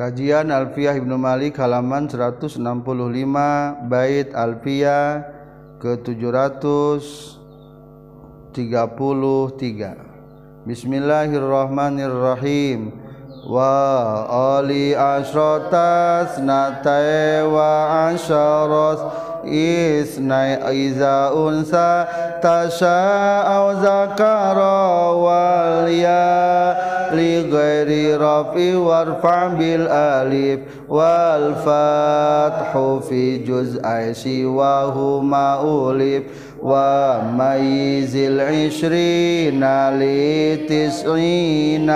Kajian Alfiyah Ibnu Malik halaman 165 bait Alfiyah ke 733 Bismillahirrahmanirrahim. Wa ali asrotas natai wa asharos isnai iza unsa tasha au zakara wal ya لغير رفع وارفع بالالف والفتح في جزء سواه ما ألف وميز العشرين لتسعين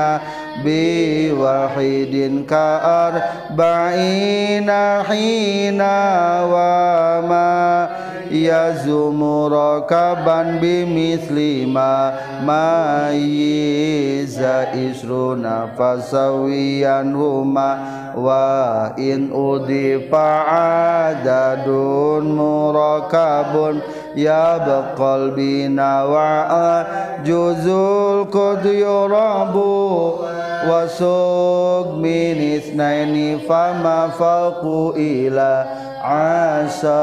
بواحد كأربعين حين وما li tis'ina bi wahidin ka arba'ina hina wa ma yazumu rakaban bimithli ma mayiza isruna fasawiyan huma wa in udifa adadun murakabun ya baqal bina wa juzul qad yurabu wasuk min isnaini fama faqu ila asaratin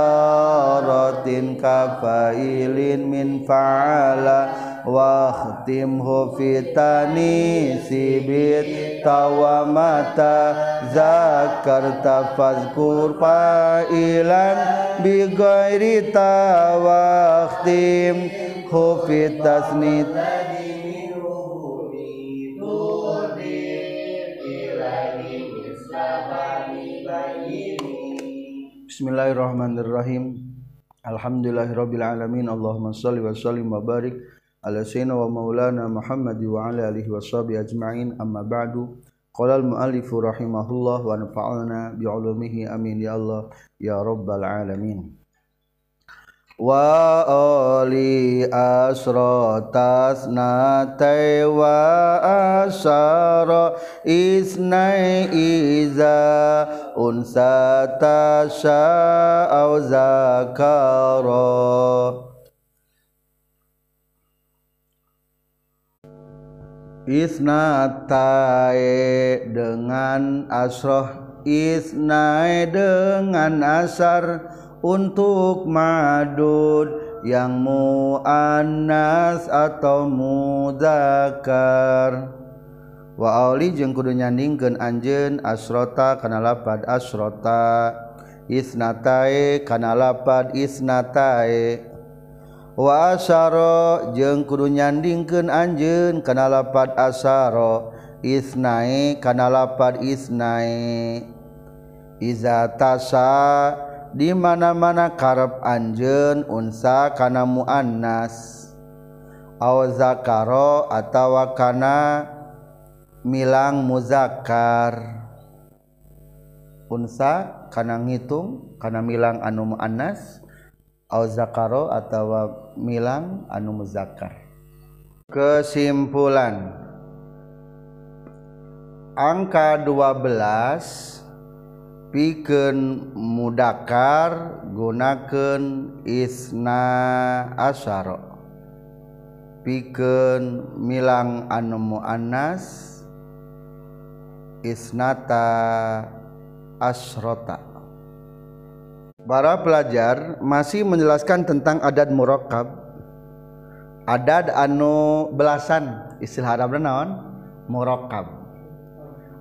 kafailin min fa'ala wakhtimhu fitani sibit tawamata zakarta fazkur fa'ilan bigairi tawakhtim hufitasnita Bismillahirrahmanirrahim Alhamdulillahirabbil alamin Allahumma shalli wa sallim wa barik ala sayyidina wa maulana Muhammad wa ala alihi washabihi ajma'in amma ba'du qala al muallif rahimahullah wa nafa'ana bi ulumihi amin ya Allah ya rabbal alamin wa ali asratas natai wa asara isnai iza unsa tasha au zakara. Isnatai dengan asroh isnai dengan asar. Untuk madud yang muannas atau mudzakkar waoli jeung kudu nyandingkeun anjeun asrota kana lapad asrota. Isnatae kana lapad isnatae wa asaro jeung kudu nyandingkeun anjeun kana lapad asaro. Isnae kana lapad isnae. Iza tasa di mana-mana karep anjeun unsa kana muannas. Aw zakaro atawa kana milang muzakar unsa kana ngitung kana milang anu muannas au zakaro atawa milang anu muzakkar. Kesimpulan. Angka 12 pikeun mudakar gunakeun isna asyara pikeun milang anu muannas isnata asrota. Para pelajar masih menjelaskan tentang adat murakkab. Adat anu belasan istilah Arabna naon? Murakkab.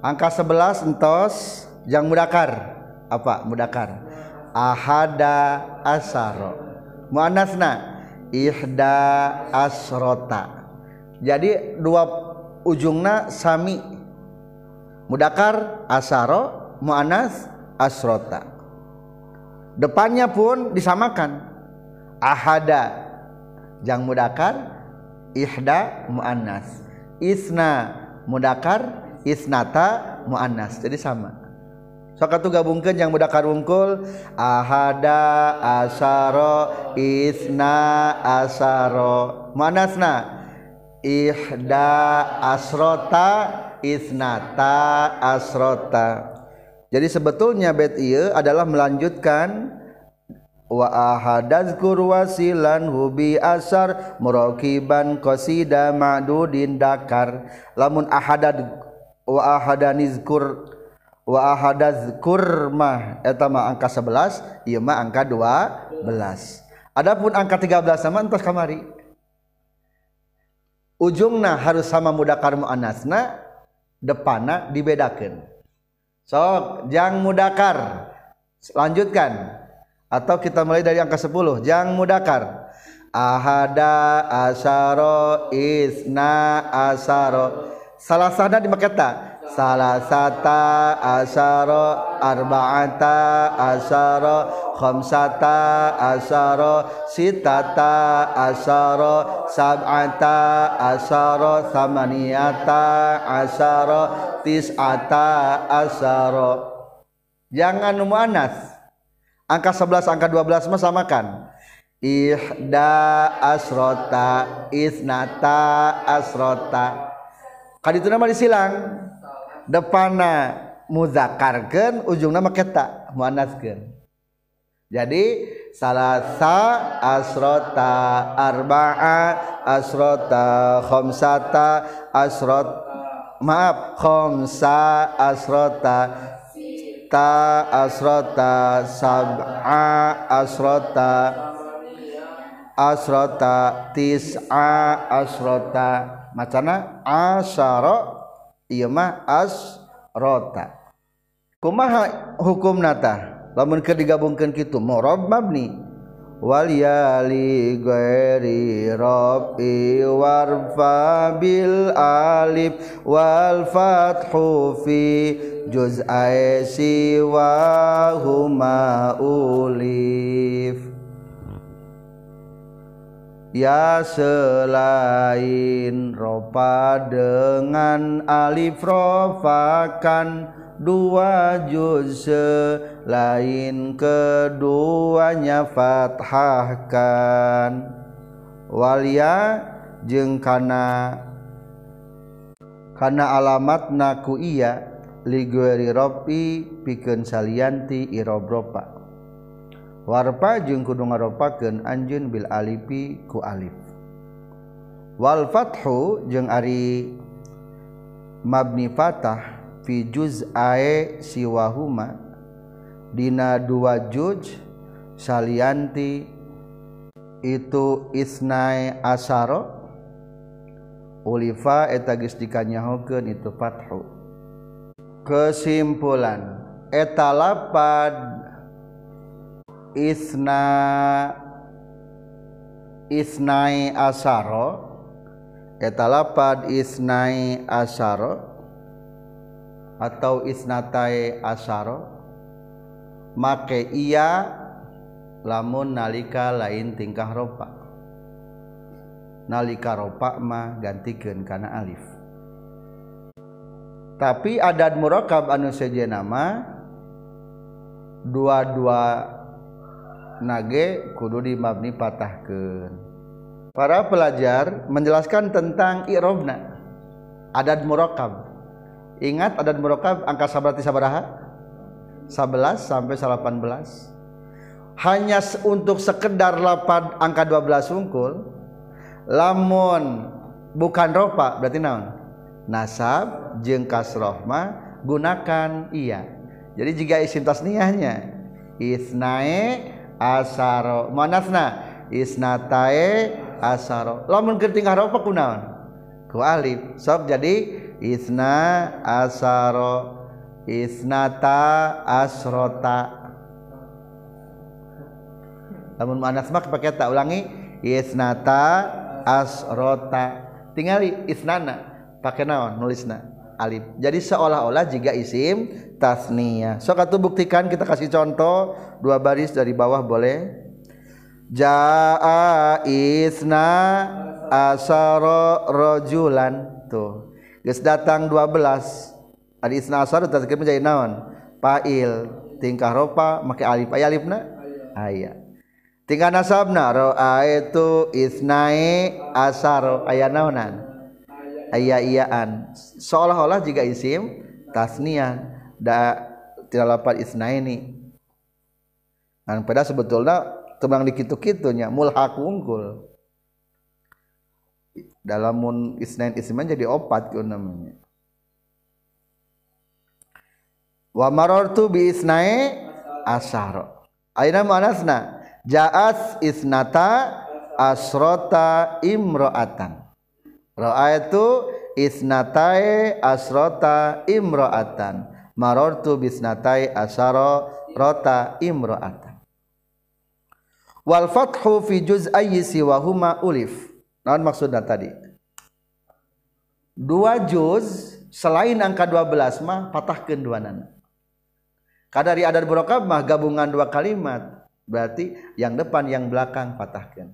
Angka 11 entos yang mudakar. Apa? Mudakar. Ahada asaro. Muannasna. Ihda asrota. Jadi dua ujungna sami mudakar asaro muannas asrota. Depannya pun disamakan. Ahada jang mudakar ihda muannas. Isna mudakar isnata muannas. Jadi sama. Sokatu gabungkan yang mudakar wungkul ahada asaro isna asaro. Manasna ihda asrota isnata asrota. Jadi sebetulnya bet iya adalah melanjutkan wa ahadazkur wasilan hubi asar murakiban qasida ma'dudin dakar. Lamun ahadad wa ahadanizkur wazkurmah angka 11 angka 12 Adapun angka 13 sama entos kamari. Ujungnya harus sama mudakarmu anasna depana dibedakan sok jang mudakar. Lanjutkan. Atau kita mulai dari angka 10 jang mudakar. Ahada asaro isna asaro. Salah sana di maketa salasata asaro arba'ata asaro khamsata asaro sitata asaro sab'ata asaro samaniyata asaro tis'ata asaro jangan muannas angka 11 angka 12 mah samakan ihda asrota isnata asrota. Kali itu nama disilang depana muzakarkan ujung nama kita muannaskeun. Jadi salasa asrota arba'a asrota khamsata asrot maaf khamsa asrota ta asrota sab'a asrota asrota tis'a asrota macana? Asyara ieu mah asrota kumaha hukum nata lamun keur digabungkeun kitu murab mabni. Wal yali ghairi rabbi warfa bil alif wal fathu fi juz'ai siwa huma ulif ya selain ropa dengan alif rofakan dua juz lain keduanya fathahkan. Walia jeung kana. Kana alamat naku iya ligueri ropi pikeun salianti irobropa warpa jeung kudu ngaropakeun anjeun bil alifi ku alif. Wal fathu jeung ari mabni fatah fi juz ae siwahuma. Dina dua juz salianti itu isnai asaro ulifa eta geus dikanyahokeun itu fathu. Kesimpulan eta lapad isna isnai asaro. Eta lapad isnai asaro. Atau isnatai asaro. Make iya lamun nalika lain tingkah ropa. Nalika ropa mah gantikeun kana alif. Tapi adat murakab anu sejenama dua-dua nage kudu di mabni patahkeun. Para pelajar menjelaskan tentang i'robna adat murakab ingat adat murakab angka sabarati sabaraha? 11 sampai 18 hanya untuk sekedar lapad angka 12 unggul lamun bukan ropa berarti naon? Nasab jeung kasroh mah gunakan iya. Jadi jika isim tasniyahnya isnae asaro. Manasna isnatae asaro. Lamun keur tingkah ropa kunaon? Ku alif. Sok jadi isna asaro. Isnata asrota. Lamun manas mah pakai tak ulangi isnata asrota. Tinggali isnana pakai naon nulisna alif. Jadi seolah-olah jika isim tasniyah. Sok atuh buktikan kita kasih contoh. Dua baris dari bawah boleh. Jaa isna asaro rojulan tuh. Geus datang 12 ada isna asaro tazkir menjadi naon? Fa'il. Tingkah ropa make alif. Aya alifna? Aya tingkah nasabna? Roa itu isnai asaro. Aya naonan aya iyaan seolah-olah jika isim tasniyah da tidak lapat isna ini pada sebetulnya tembang di kitu-kitunya mulhak unggul. Dalam mun isnain isman jadi opat ku namanya. Wa marartu bi isnae asar aina manasna? Ja'at isnata asrota imra'atan ra'aitu isnatai asrota imra'atan marartu bisnatai asara rota imra'atan wal fathu fi juz'ayyi siwahuma ulif. Naon maksudna tadi? Dua juz selain angka 12 mah dua nana. Kadari adat burokab mah gabungan dua kalimat. Berarti yang depan yang belakang patahkan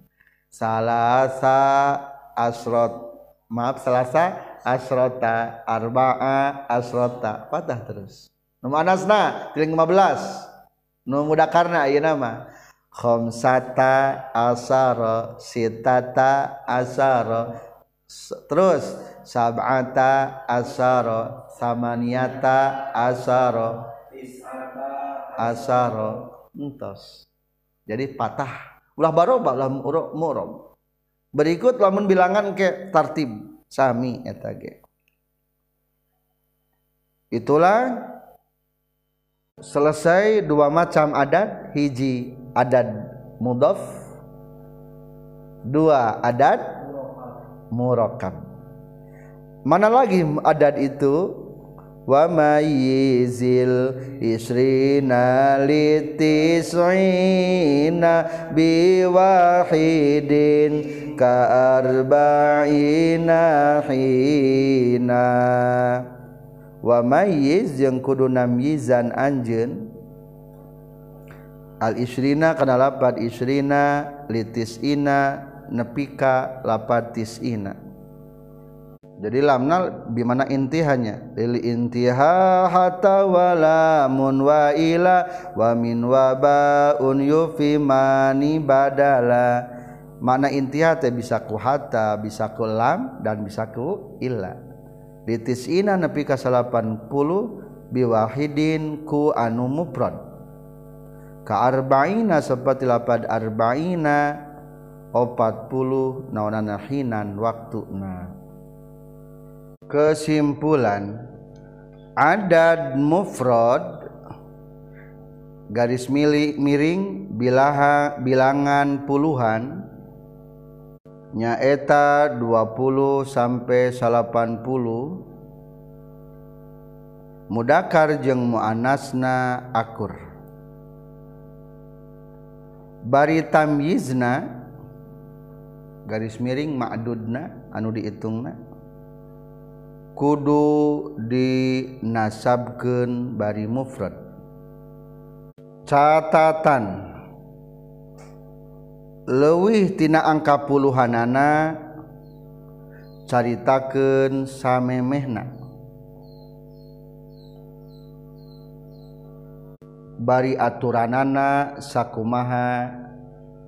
salasa asrot maaf salasa asrota arba'a asrota. Patah terus. Nomor anasna tiling 15 nu mudakarna ieu nama. Khamsata asara sitata asara terus. Sab'ata asara samaniyata asara asara entos. Jadi patah. Ulah baroba ulah murob berikut lamun bilangan ke tartib sami eta ge. Itulah selesai dua macam adat hiji adat mudaf dua adat murakab mana lagi adat itu wa mayyizil isrina litis'ina biwahidin ka arba'ina hina. Wa mayyiz jeung kudu namyizan anjeun al isrina kana lapad isrina litis'ina nepika lapad tis'ina jadi lamnal bimana intihannya lil intiha hatta wala mun wa ila wa min wa baun yufi mani badala. Mana intiha teh bisa ku hatta bisa ku lam dan bisa ku illa litisina nepi ka 80 biwahidin ku anu mufrad. Ka arba'ina seperti lapad arba'ina 40 naonana hinan waktuna kesimpulan adad mufrad garis milik miring bilaha bilangan puluhan nyaeta 20 sampai 80 mudakar jeung muannasna akur. Bari tamyizna garis miring ma'dudna anu diitungna. kudu dinasabkeun bari mufrad. Catatan. Leuwih tina angka puluhanana caritakeun samemehna. Bari aturanana sakumaha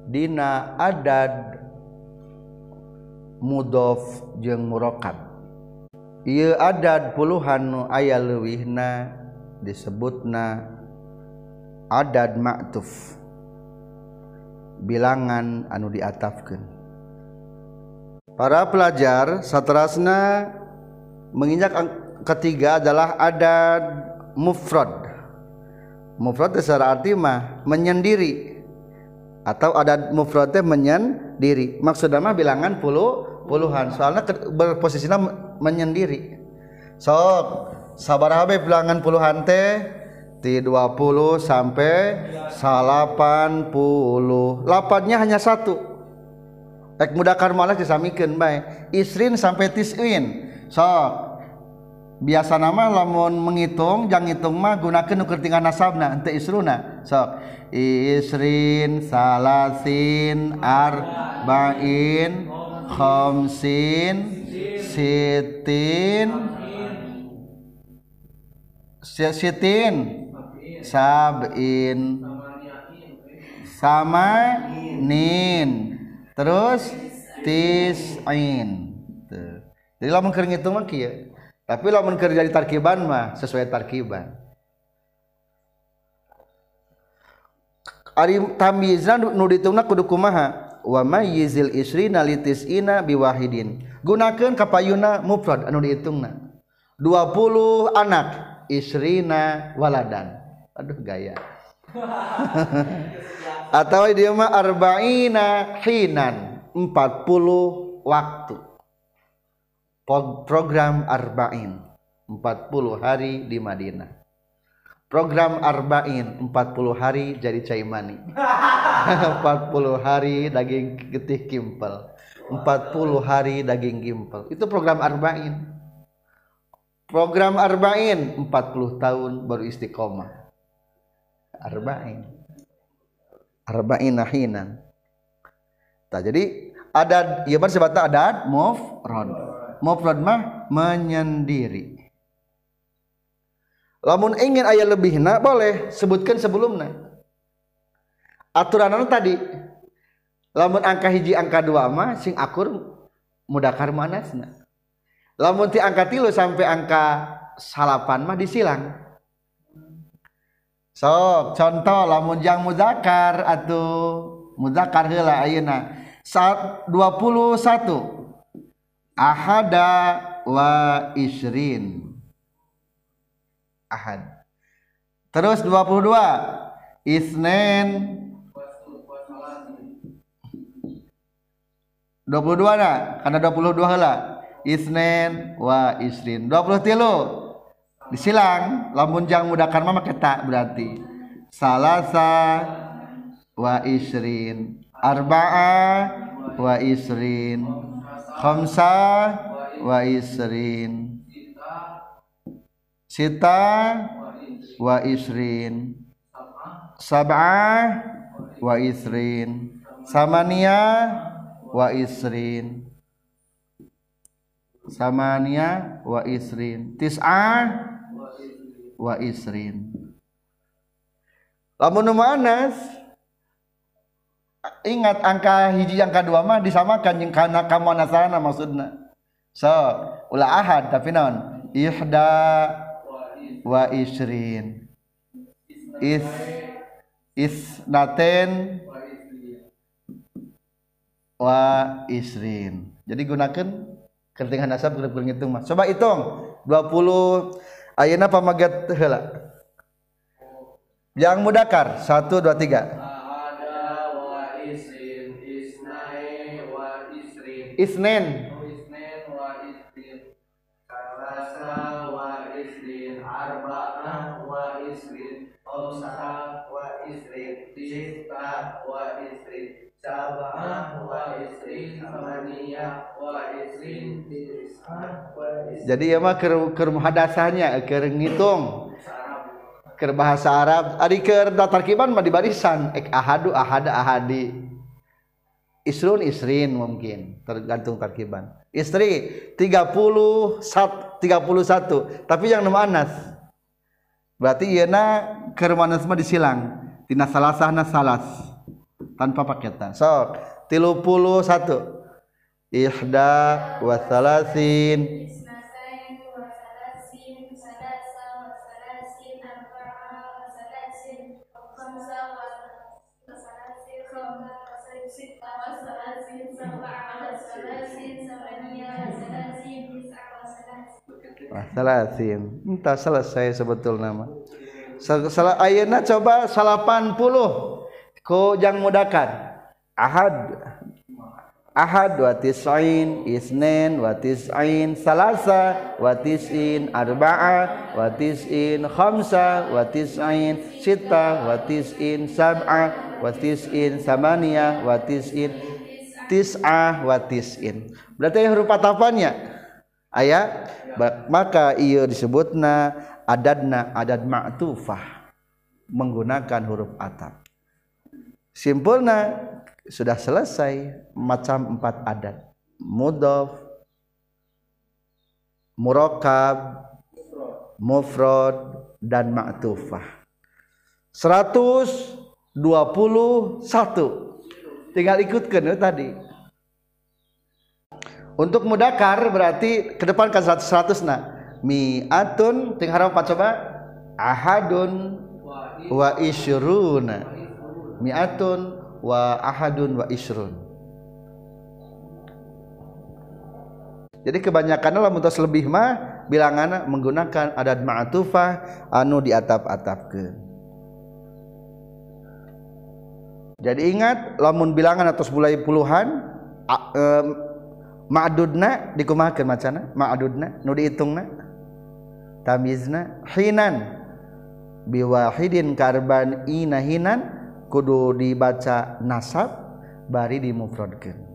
dina adad mudof jeung murokab ia adat puluhan aya lewihna disebutna adat maktuf bilangan anu diatafkan para pelajar satrasna menginjak ketiga adalah adat mufrad. Mufrad secara arti mah menyendiri. Atau adat mufrad menyendiri. Maksudnya mah bilangan puluh puluhan. Soalnya berposisinya menyendiri. Sok sabar habe bilangan puluhan teh ti 20 sampai 80 lapatnya hanya satu. Ek mudakar malah disamikeun bae. Isrin sampai tis'in. Sok. Biasa nama lamun menghitung jangan ngitung mah gunakan ukur tinggal nasabna ente isruna. Sok isrin salasin arba'in khamsin sitin sitin sabin. Sama nin. Terus tisain jadi lamun keur ngitung mah kieu. Tapi lamun keur jadi tarkiban mah sesuai tarkiban ari tamyizna nu ditungna kudu kumaha? Wa mayyizil isrina litis'ina biwahidin. Gunakeun kapayuna mufrad anu diitungna. 20 anak isrina waladan. Aduh gaya. Atau dia mah arba'ina hinan 40 waktu. Program arba'in 40 hari di Madinah. Program arba'in 40 hari jadi caimani 40 hari daging getih kimpel. 40 hari daging gimpel itu program arba'in. Program arba'in 40 tahun baru istiqomah. Arba'in. Arba'in nahinan. Tak jadi adat ya bar sebatna adat mufrad. Mufrad mah menyendiri lamun ingin ayat lebihna boleh. Sebutkan sebelumnya aturan tadi lamun angka hiji angka dua mah sing akur mudakar manasna. Lamun ti angka tilu sampai angka salapan mah disilang. Sok contoh lamun jang mudakar atau mudakar heula ayeuna. Saat 21 ahada wa isrin ahad. Terus 22 isnen 22 na karena 22 heula isnen wa isrin. 20 tilu. Disilang lamun jang mudakar mah keta berarti. Salasa wa isrin. Arba'a wa isrin. Khamsa wa isrin sita wa isrin. Sab'ah wa isrin. Samania wa isrin. Samania wa isrin. Tis'ah wa isrin. Lamun anas ingat angka hiji angka dua mah disamakan yang karena kamu nasana maksudna. So ulah ahad tapi non ihda wa isrin. Is isnaten wa isrin. Jadi gunakan kertingan nasab kudu ngitung mah. Coba hitung. 20 ayeuna pamaget heula? Yang mudakar 1 2 3 Isnen Jadi ya mah keur keur muhadasahnya keur ngitung. Keur bahasa Arab. Ari keur tarkiban mah di barisan ek ahadu ahada ahadi. Isrun isrin mungkin. Tergantung tarkiban istri 30 sat, 31 tapi yang nama anas berarti ieu keur manas mah disilang tina salasahna salas. Tanpa paketan. Sok. Tilu puluh satu. Ihda wasalasin Wah, salasin. Entah selesai sebetul nama. Ayeuna coba 80 ku jang mudakan. Ahad. Ahad wa tis'in, isnin wa tis'in, salasa wa tis'in, arba'a wa tis'in, khamsa wa tis'in, sita wa tis'in, sab'a wa tis'in, samania wa tis'in, tis'ah wa tis'in. Berarti huruf atapannya aya ba- maka ia disebutna adadna adad ma'tufah menggunakan huruf atap. Simpulna sudah selesai macam empat adat mudhof murakab mufrad dan ma'tufah. 121 tinggal ikutkan eh, tadi. Untuk mudakar berarti ke depan kan 100 100 nah mi'atun ting harap coba? Ahadun wa isyruna mi'atun wa ahadun wa isrun jadi kebanyakan lah mutas lebih mah bilangan menggunakan adat ma'atufah anu di atap-atap ke jadi ingat lamun bilangan atas mulai puluhan ma'dudna dikumahakeun macana? Ma'dudna nu diitungna tamizna hinan. Biwahidin karban ina hinan. Kudu dibaca nasab bari dimufradkeun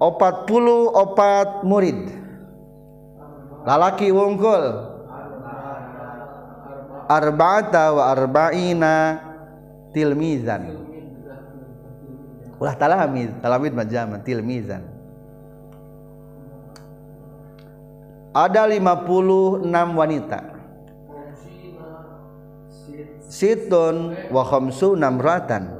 opat puluh opat murid. Lalaki wungkul. Arba'ata wa arba'ina tilmizan. Ulah talamid talamid mah tilmizan. Ada 56 wanita. Situn wa khamsuna namratan.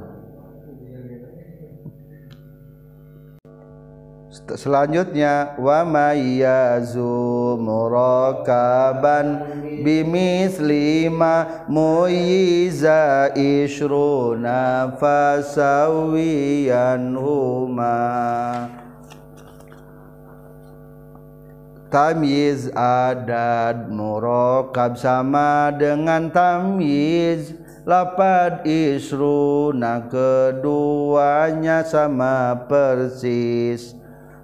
Selanjutnya wa mayyazu murakaban bimislima muyiza ishruna fasawiyan huma tamyiz adad murokab sama dengan tamyiz lapad isruna keduanya sama persis.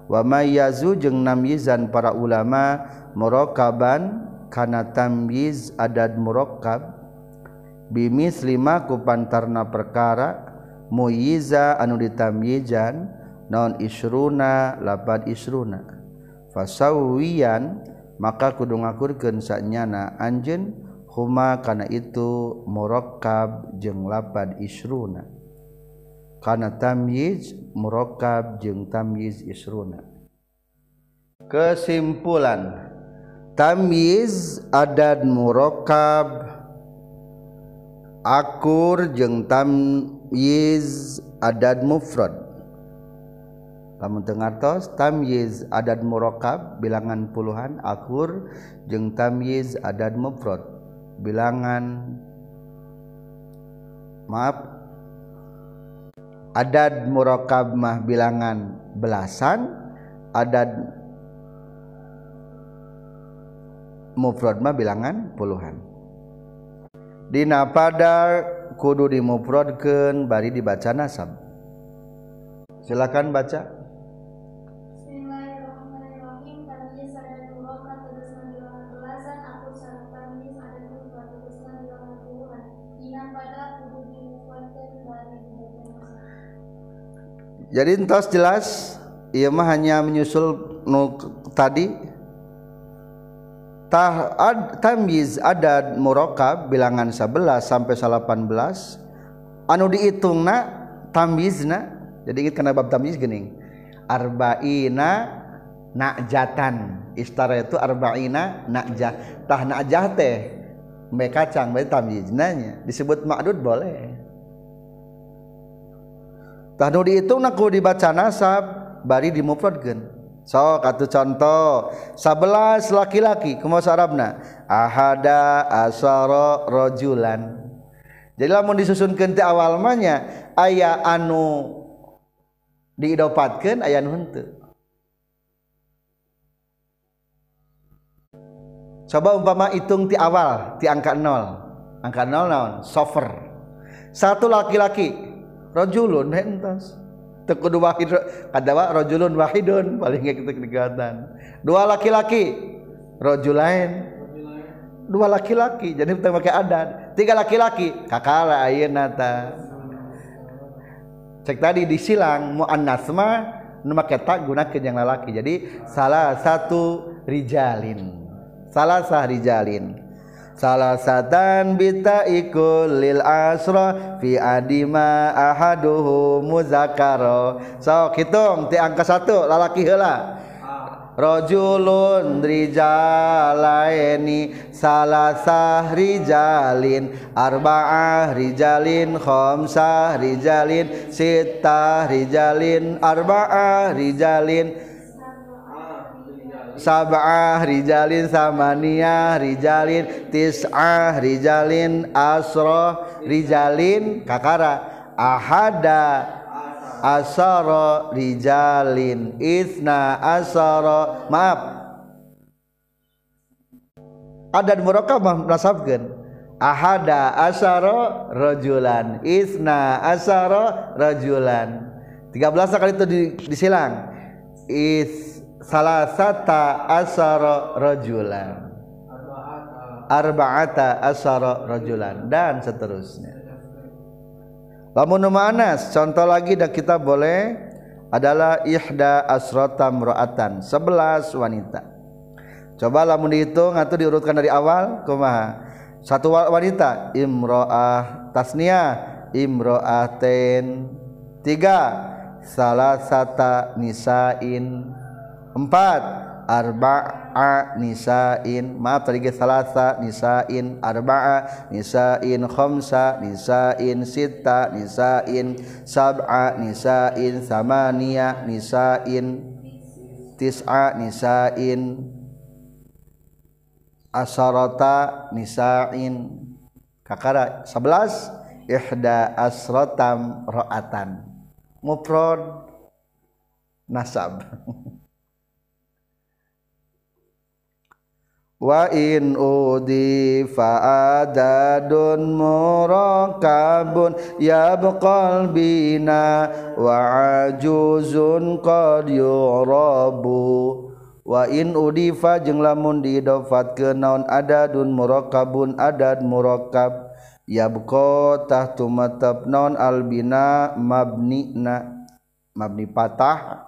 Wa mayazu jeung namyizan para ulama murakaban kana tamyiz adad murakab bimis lima ku pantarna perkara muyiza anu ditamyizan non isruna lapad isruna. fasawiyan maka kudu ngakurkeun sanyana. Anjeun huma kana itu murakkab jeung lapad isruna. Kana tamyiz murakkab jeung tamyiz isruna. Kesimpulan tamyiz adad murakkab akur jeung tamyiz adad mufrad. Lamun tengartos tamyiz adad murokab bilangan puluhan akur jeung tamyiz adad mufrad bilangan maaf adad murakab mah bilangan belasan adad mufrad mah bilangan puluhan. Dina pada kudu dimufradkeun bari dibaca nasab. Silakan baca jadi entos jelas ia mah hanya menyusul nu tadi. Tah ad, tamyiz adad murakab bilangan 11 sampai 18 anu diitungna tamyizna jadi ingat kena bab tamyiz geuning. Arba'ina najatan. Istara itu arba'ina najah. Tah najah teh me kacang berarti tamyiznanya disebut ma'dud boleh. Tah dihitung naku dibaca nasab bari dimufradkeun. Sok atuh contoh. 11 laki-laki kumaha Arabna. Ahada asara rajulan. Jadi lamun disusunkeun teh awal aya anu diidopatkeun aya anu henteu. Coba umpama hitung ti awal ti angka 0 angka 0 naon? Sofer. Satu laki-laki rajulun hentas tekudu wahid kadawa rajulun wahidun paling kita kedekatan. Dua laki-laki rajulain. Dua laki-laki jadi kita pakai adat. Tiga laki-laki kakala ayeuna ta cek tadi disilang muannas mah nu make tak yang lalaki. Jadi salah satu rijalin. Salah sah rijalin salah satan bita ikul lil asra fi adima ahaduhu muzakkaro. So hitung ti angka satu lalaki heula. Rajulun rijalaini salasah rijalin arba'ah rijalin khamsah rijalin sittah rijalin arba'ah rijalin sab'ah rijalin samaniyah rijalin tis'ah rijalin asro rijalin kakara. Ahada asara rijalin isna asara. Maaf. Adad murokab nasabkeun ahada asaro rajulan isna asaro rajulan. 13 kali itu disilang. Is salasata asaro rajulan. Arba'ata asara rajulan. Dan seterusnya. Lamun anas contoh lagi dan kita boleh adalah ihda asrata mraatan 11 wanita. Coba lamun dihitung atau diurutkan dari awal kumaha? Satu wanita imro'ah tasniah imro'aten tiga. Salah sata nisain empat. Arba'a nisain. Maaf tadi ge salasa nisain arba'a. Nisain khamsa. Nisain sita nisain sab'a. Nisain samania nisain tis'a. Nisain asarata nisain. Kakara 11 ihda asrotam ro'atan mufrad. Nasab wa in udi fa'adadun murakabun yabqal bina wa ajuzun qad yurabu. Wa in udifa jeung lamun diidofat ke naon adadun murakabun adad murakab yabqa tahtu matab naon albina mabnina mabni patah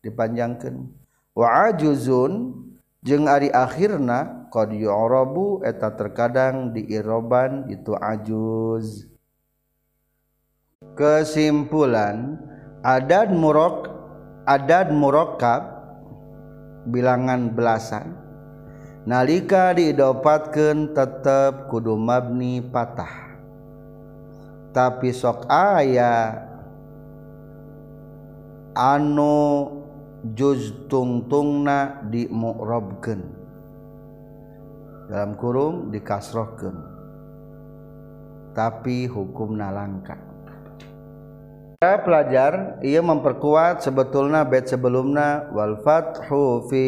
dipanjangkeun. Wa ajuzun jeung ari akhirna qad yu'rabu eta terkadang diiroban itu ajuz. Kesimpulan adad murok adad murakkab bilangan belasan nalika diidopatkeun tetep kudu mabni patah. Tapi sok aya anu juz tungtungna dimu'rabkeun dalam kurung dikasrohkeun. Tapi hukumna langka. Kita pelajar ia memperkuat sebetulnya bait sebelumnya wal fathu fi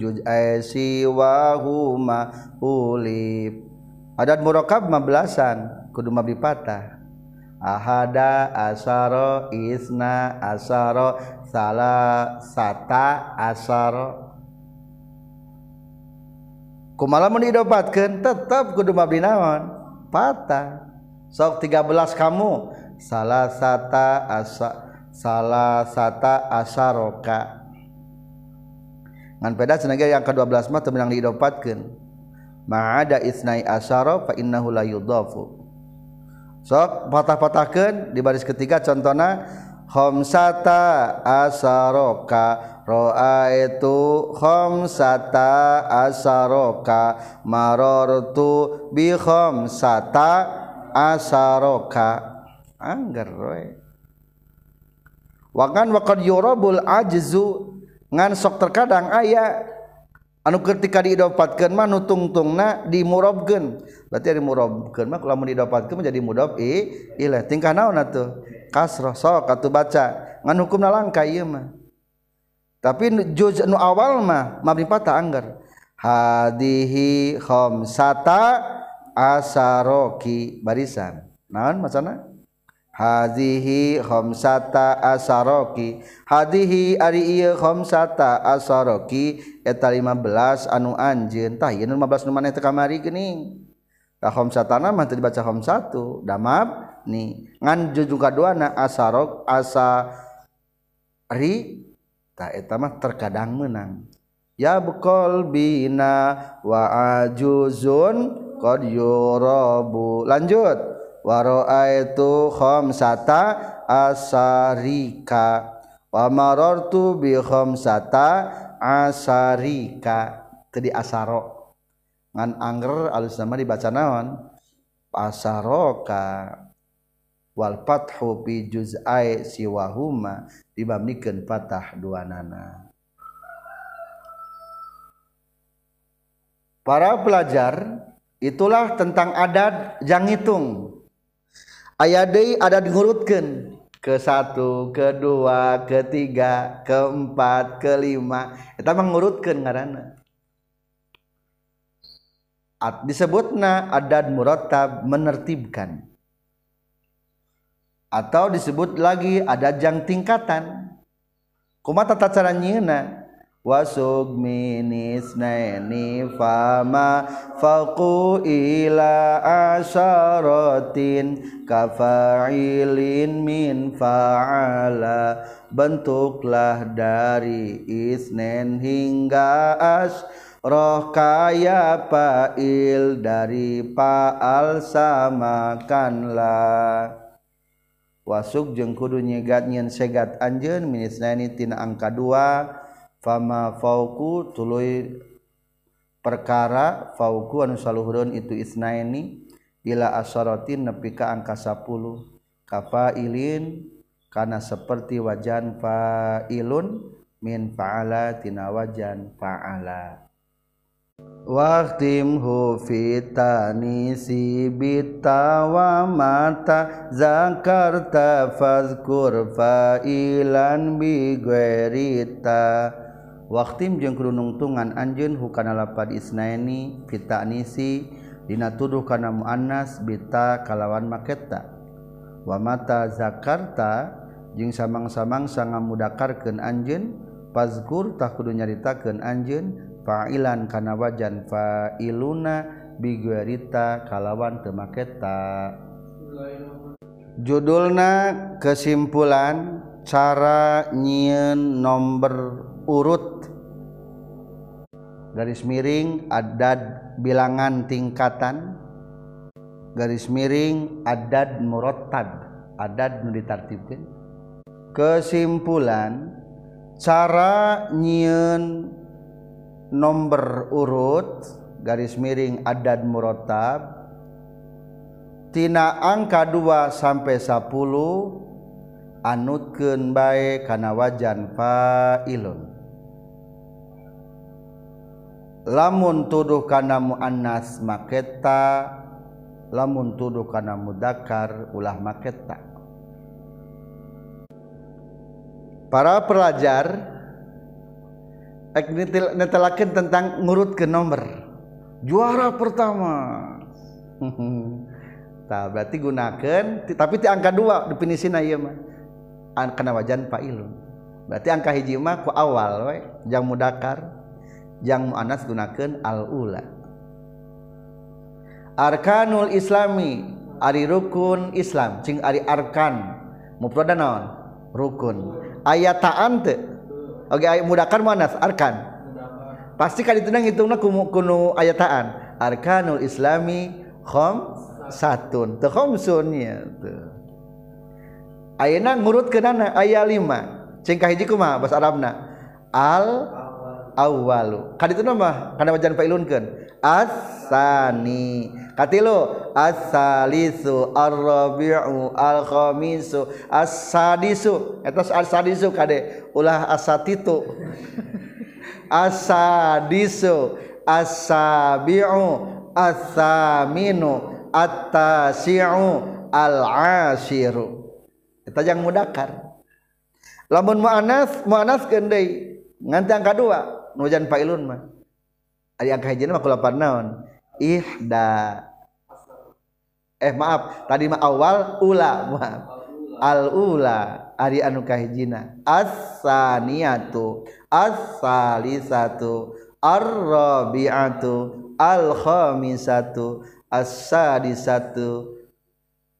juz'aisi wa huma ulib. Adat murakab mabelasan kudu mabipatah. Ahada asaro isna asaro salah sata asaro. Kumala mun didapatkeun tetep kudu mabdi naon? Patah. Sok 13 kamu. Salah sata asa salah sata asaroka. Ngan peda senaga yang ke-12 mah teu menang didapatkeun. Ma'ada isnai asaro fa innahu la yudhafu sok patah-patahkan di baris ketiga contohnya khomsata asaroka roa itu khomsata asaroka marortu bi khomsata asaroka. Anggar roe wakan wakad yorobul ajzu ngan sok terkadang ayah anu ketika didapatkan mah nutungtungna dimurobkan berarti ada murobkan mah kalau diidopatkan menjadi mudob i ilah. Tingkah naon tuh kasroh sok atau baca. Ngan hukumna langka iya mah. Tapi juz nu awal mah mabni patah anggar. Hadihi khomsata asaroki barisan. Naon macana hazihi khamsata asaroki. Hadihi ari ieu khamsata asaroki. Eta 15 anu anjeun. Tah ieu 15 nu maneh teu kamari geuning. Ka khamsatana mah teu dibaca khamsatu. Damab ni. Ngan juga duana asarok asa ri tah eta mah terkadang menang ya bukol bina wa ajuzun qad yurabu. Lanjut. Itu khamsata asarika wa marartu bi khamsata asarika tadi asaro. Ngan angger alus nama dibaca naon? Asaroka. Wal fathu bi juz'ai siwahuma. Dibamikeun patah dua nana. Para pelajar itulah tentang adat jang hitung aya deui ada dihurutkeun ke satu, kedua, ketiga, keempat, kelima. Eta mengurutkan ngarana. At, disebutna adat muratab menertibkan. Atau disebut lagi adat jang tingkatan. Kuma tata cara nyieuna wasug minis naini fama faqu ila asyaratin kafa'ilin min fa'ala. Bentuklah dari isnen hingga as roh kaya fa'il dari fa'al samakanlah wasuk jeung kudu nyegat nyen segat anjeun minisna ini tina angka dua fama fauku tuluy perkara fauku anu saluhureun itu isnaini ila asyaratin nepi ka angka 10 kafailin kana seperti wajan fa'ilun min fa'ala tina wajan fa'ala. Waktimhu fitanisi bitawa mata zakarta fazkur fa'ilan bigwerita Waktim jeung kerunungtungan Anjun hukana lapad isnaini fitanisi dina tuduh kana muannas bita kalawan maketa. Wa mata zakarta jeung samang-samangsa ngamudakarkeun anjeun fazkur tah kudu nyaritakeun anjeun fa'ilan kana wajan fa'iluna bigwerita kalawan teu maketa. Judulna kesimpulan cara nyieun nomor urut. Garis miring adad bilangan tingkatan. Garis miring adad murottad adad nu ditartibkeun. Kesimpulan cara nyieun nomor urut garis miring adad murotab tina angka 2 sampai 10 anutkeun bae kana wajan failun. lamun tuduh kana muannas maketa lamun tuduh kana mudakar ulah maketa para pelajar netelakin tentang ngurut ke nomor. Juara pertama. Nah, berarti gunakan tapi ti angka dua definisi na mah. An kana wajan fa'ilun. Berarti angka hiji mah ku awal we jang mudakar. yang mu'anas gunakan al-ula. Arkanul islami ari rukun islam cing ari arkan. Mufrad naon? Rukun. Ayat ta'an teu oge okay, mudakan mu'anas arkan. Pasti kali tenang hitungna ku kunu ayat ta'an arkanul islami khom satun teu khomsun nya teu. Ayeuna ngurutkeunana aya 5 cing kahiji kumaha bahasa arabna? Al awalu kaditu nama kana wajan failunkeun. Asani katilu asalisu arrabi'u alkhamisu asadisu eta asadisu kade? Ulah asatitu asadisu asabi'u asaminu at-tasi'u al-ashiru. Eta yang mudakar. Lamun muannas muannas keun deui nganti angka 2 nujan pailun mah. Ari angka hiji mah kulapan naon? Ihda. Eh maaf. Tadi mah awal ula maaf. Al ula ari anu kahijina as-saniyatu as-salisatu ar-rabi'atu al-khamisatu as-sadisatu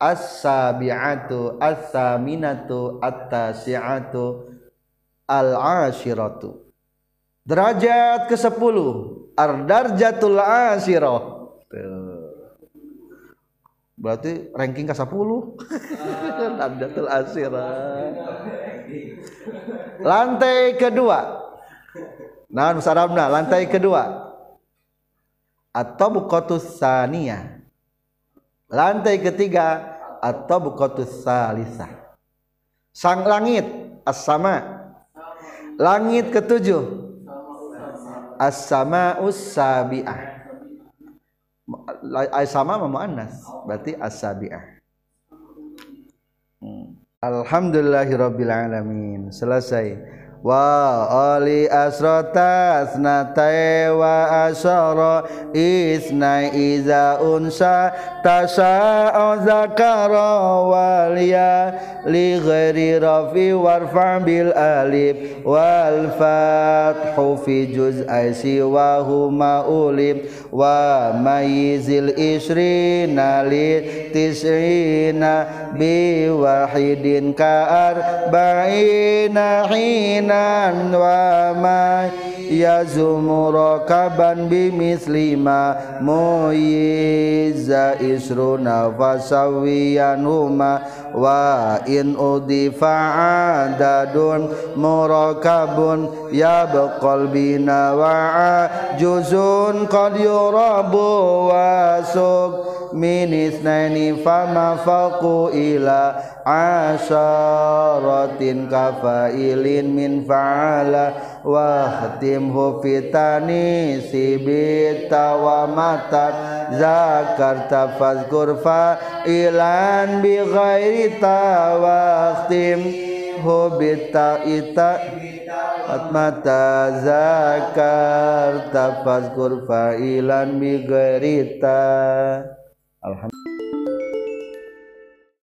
as-sabi'atu as-saminatu at-tasi'atu al-ashiratu. Derajat ke-10 ar-darjatul ashirah berarti ranking ke 10 Darjatul Asirah. Lantai kedua. Nah musarabna lantai kedua. Atau bukotus sania lantai ketiga atau bukotus salisa sang langit as-sama. Langit ketujuh as-sama'us sabi'ah. As-sama muannas berarti as-sabi'ah. Hmm. alhamdulillahirabbil alamin. Selesai. وأولي أسرة اثنتي وأشر إثنى إذا أنشأ تشاء ذكر وليا لغير رفي وارفع بالألف والفتح في جزء سواهما أولم وميز العشرين لتسعين بواحد كأربعين حين mu'minan wa may yazumu rakaban bimislima muyiza isruna fasawiyan huma wa in udifa adadun murakabun ya baqal bina wa juzun qad yurabu wa sub min isnaini fama faqu ila asyaratin kafailin min fa'ala wa khatimhu fitani sibita wa matat zakarta fazkur fa'ilan bi ghairi tawaktim hubita ita atmata zakarta fazkur fa'ilan bi ghairi Alhamdulillah